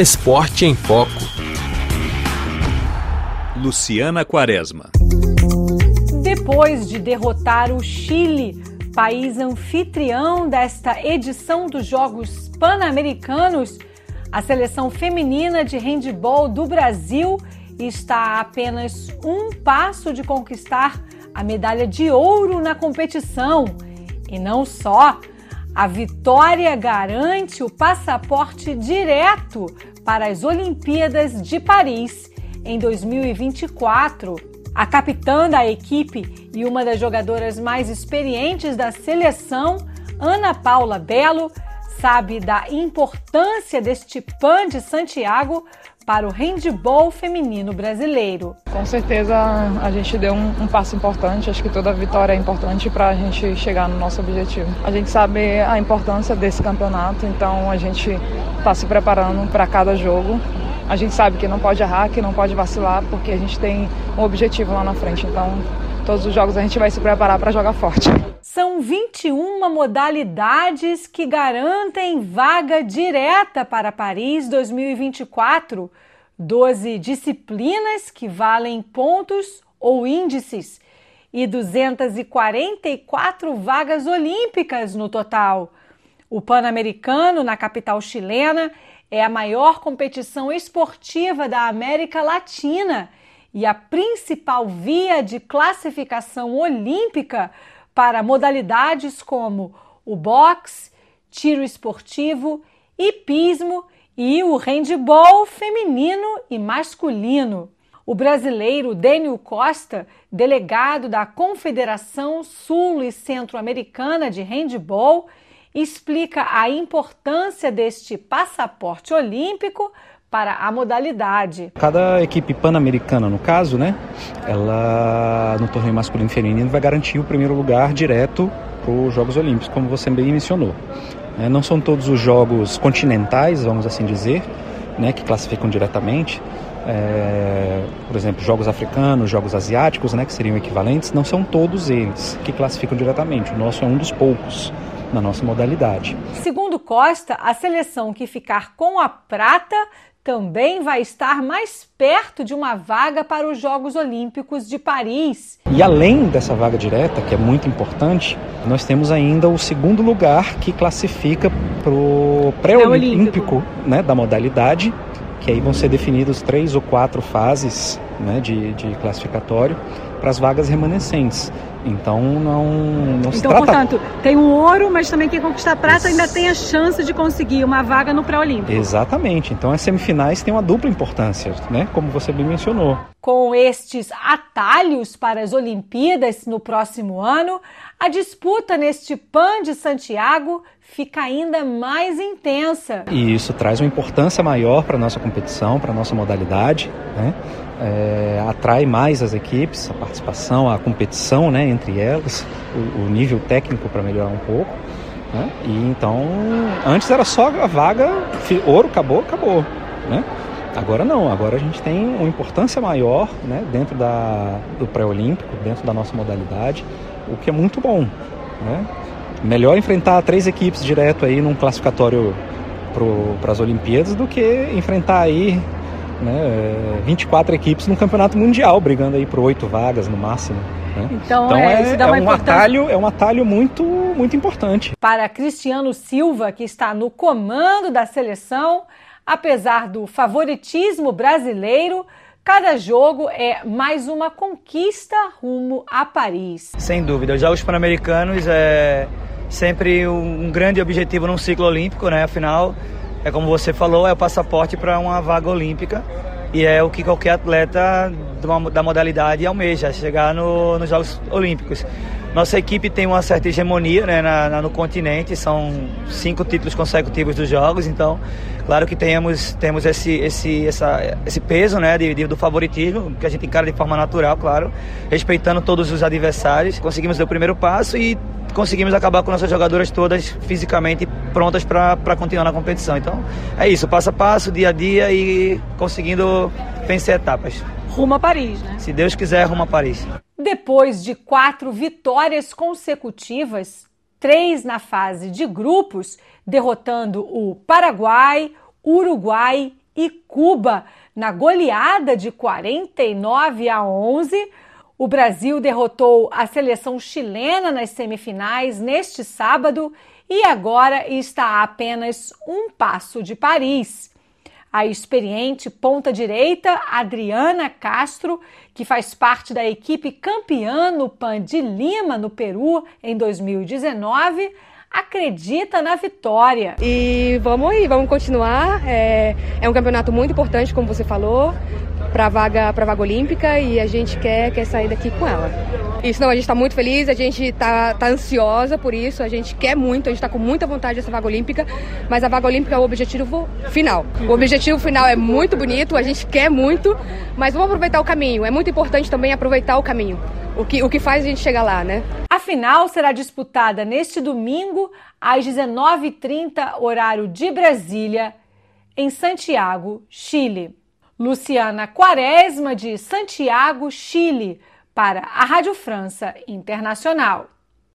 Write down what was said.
Esporte em Foco. Luciana Quaresma. Depois de derrotar o Chile, país anfitrião desta edição dos Jogos Pan-Americanos, a seleção feminina de handebol do Brasil está a apenas um passo de conquistar a medalha de ouro na competição. E não só, a vitória garante o passaporte direto para as Olimpíadas de Paris em 2024. A capitã da equipe e uma das jogadoras mais experientes da seleção, Ana Paula Belo, sabe da importância deste PAN de Santiago para o handball feminino brasileiro. Com certeza a gente deu um, um passo importante, acho que toda vitória é importante para a gente chegar no nosso objetivo. A gente sabe a importância desse campeonato, então a gente está se preparando para cada jogo. A gente sabe que não pode errar, que não pode vacilar, porque a gente tem um objetivo lá na frente. Então, todos os jogos a gente vai se preparar para jogar forte. São 21 modalidades que garantem vaga direta para Paris 2024, 12 disciplinas que valem pontos ou índices e 244 vagas olímpicas no total. O Pan-Americano, na capital chilena, é a maior competição esportiva da América Latina e a principal via de classificação olímpica para modalidades como o boxe, tiro esportivo, hipismo e o handball feminino e masculino. O brasileiro Dênio Costa, delegado da Confederação Sul e Centro-Americana de Handball, explica a importância deste passaporte olímpico para a modalidade. Cada equipe pan-americana, no caso, né, ela no torneio masculino e feminino vai garantir o primeiro lugar direto para os Jogos Olímpicos, como você bem mencionou. É, não são todos os jogos continentais, vamos assim dizer, né, que classificam diretamente. É, por exemplo, jogos africanos, jogos asiáticos, né, que seriam equivalentes, não são todos eles que classificam diretamente. O nosso é um dos poucos na nossa modalidade. Segundo Costa, a seleção que ficar com a prata também vai estar mais perto de uma vaga para os Jogos Olímpicos de Paris. E além dessa vaga direta, que é muito importante, nós temos ainda o segundo lugar que classifica para o pré-olímpico né, da modalidade, que aí vão ser definidos três ou quatro fases né, de, de classificatório para as vagas remanescentes. Então não, não então, se trata... portanto, tem um ouro, mas também quem conquistar prata ainda tem a chance de conseguir uma vaga no pré-olímpico. Exatamente. Então as semifinais têm uma dupla importância, né? Como você bem mencionou. Com estes atalhos para as Olimpíadas no próximo ano, a disputa neste PAN de Santiago fica ainda mais intensa. E isso traz uma importância maior para a nossa competição, para a nossa modalidade, né? É, atrai mais as equipes, a participação, a competição né, entre elas, o, o nível técnico para melhorar um pouco. Né? E então, antes era só a vaga, ouro, acabou, acabou. Né? Agora não, agora a gente tem uma importância maior né, dentro da, do pré-olímpico, dentro da nossa modalidade, o que é muito bom. Né? Melhor enfrentar três equipes direto aí num classificatório para as Olimpíadas do que enfrentar aí né, 24 equipes no campeonato mundial, brigando aí por oito vagas no máximo. Né? Então, então é, é, é um atalho, é um atalho muito, muito importante. Para Cristiano Silva, que está no comando da seleção, apesar do favoritismo brasileiro, Cada jogo é mais uma conquista rumo a Paris. Sem dúvida, os Jogos Pan-Americanos é sempre um grande objetivo num ciclo olímpico, né? Afinal, é como você falou, é o passaporte para uma vaga olímpica e é o que qualquer atleta da modalidade almeja, chegar no, nos Jogos Olímpicos. Nossa equipe tem uma certa hegemonia né, na, na, no continente, são cinco títulos consecutivos dos Jogos, então, claro que temos, temos esse, esse, essa, esse peso né, de, de, do favoritismo, que a gente encara de forma natural, claro, respeitando todos os adversários. Conseguimos dar o primeiro passo e conseguimos acabar com nossas jogadoras todas fisicamente prontas para continuar na competição. Então é isso, passo a passo, dia a dia e conseguindo vencer etapas. Rumo a Paris, né? Se Deus quiser, rumo a Paris. Depois de quatro vitórias consecutivas, três na fase de grupos, derrotando o Paraguai, Uruguai e Cuba na goleada de 49 a 11. O Brasil derrotou a seleção chilena nas semifinais neste sábado e agora está a apenas um passo de Paris. A experiente ponta-direita Adriana Castro, que faz parte da equipe campeã no PAN de Lima, no Peru, em 2019, acredita na vitória. E vamos aí, vamos continuar. É, é um campeonato muito importante, como você falou para a vaga, pra vaga olímpica e a gente quer, quer sair daqui com ela. Isso não, a gente está muito feliz, a gente está tá ansiosa por isso, a gente quer muito, a gente está com muita vontade dessa vaga olímpica, mas a vaga olímpica é o objetivo final. O objetivo final é muito bonito, a gente quer muito, mas vamos aproveitar o caminho. É muito importante também aproveitar o caminho. O que, o que faz a gente chegar lá, né? Final será disputada neste domingo, às 19h30, horário de Brasília, em Santiago, Chile. Luciana Quaresma, de Santiago, Chile, para a Rádio França Internacional.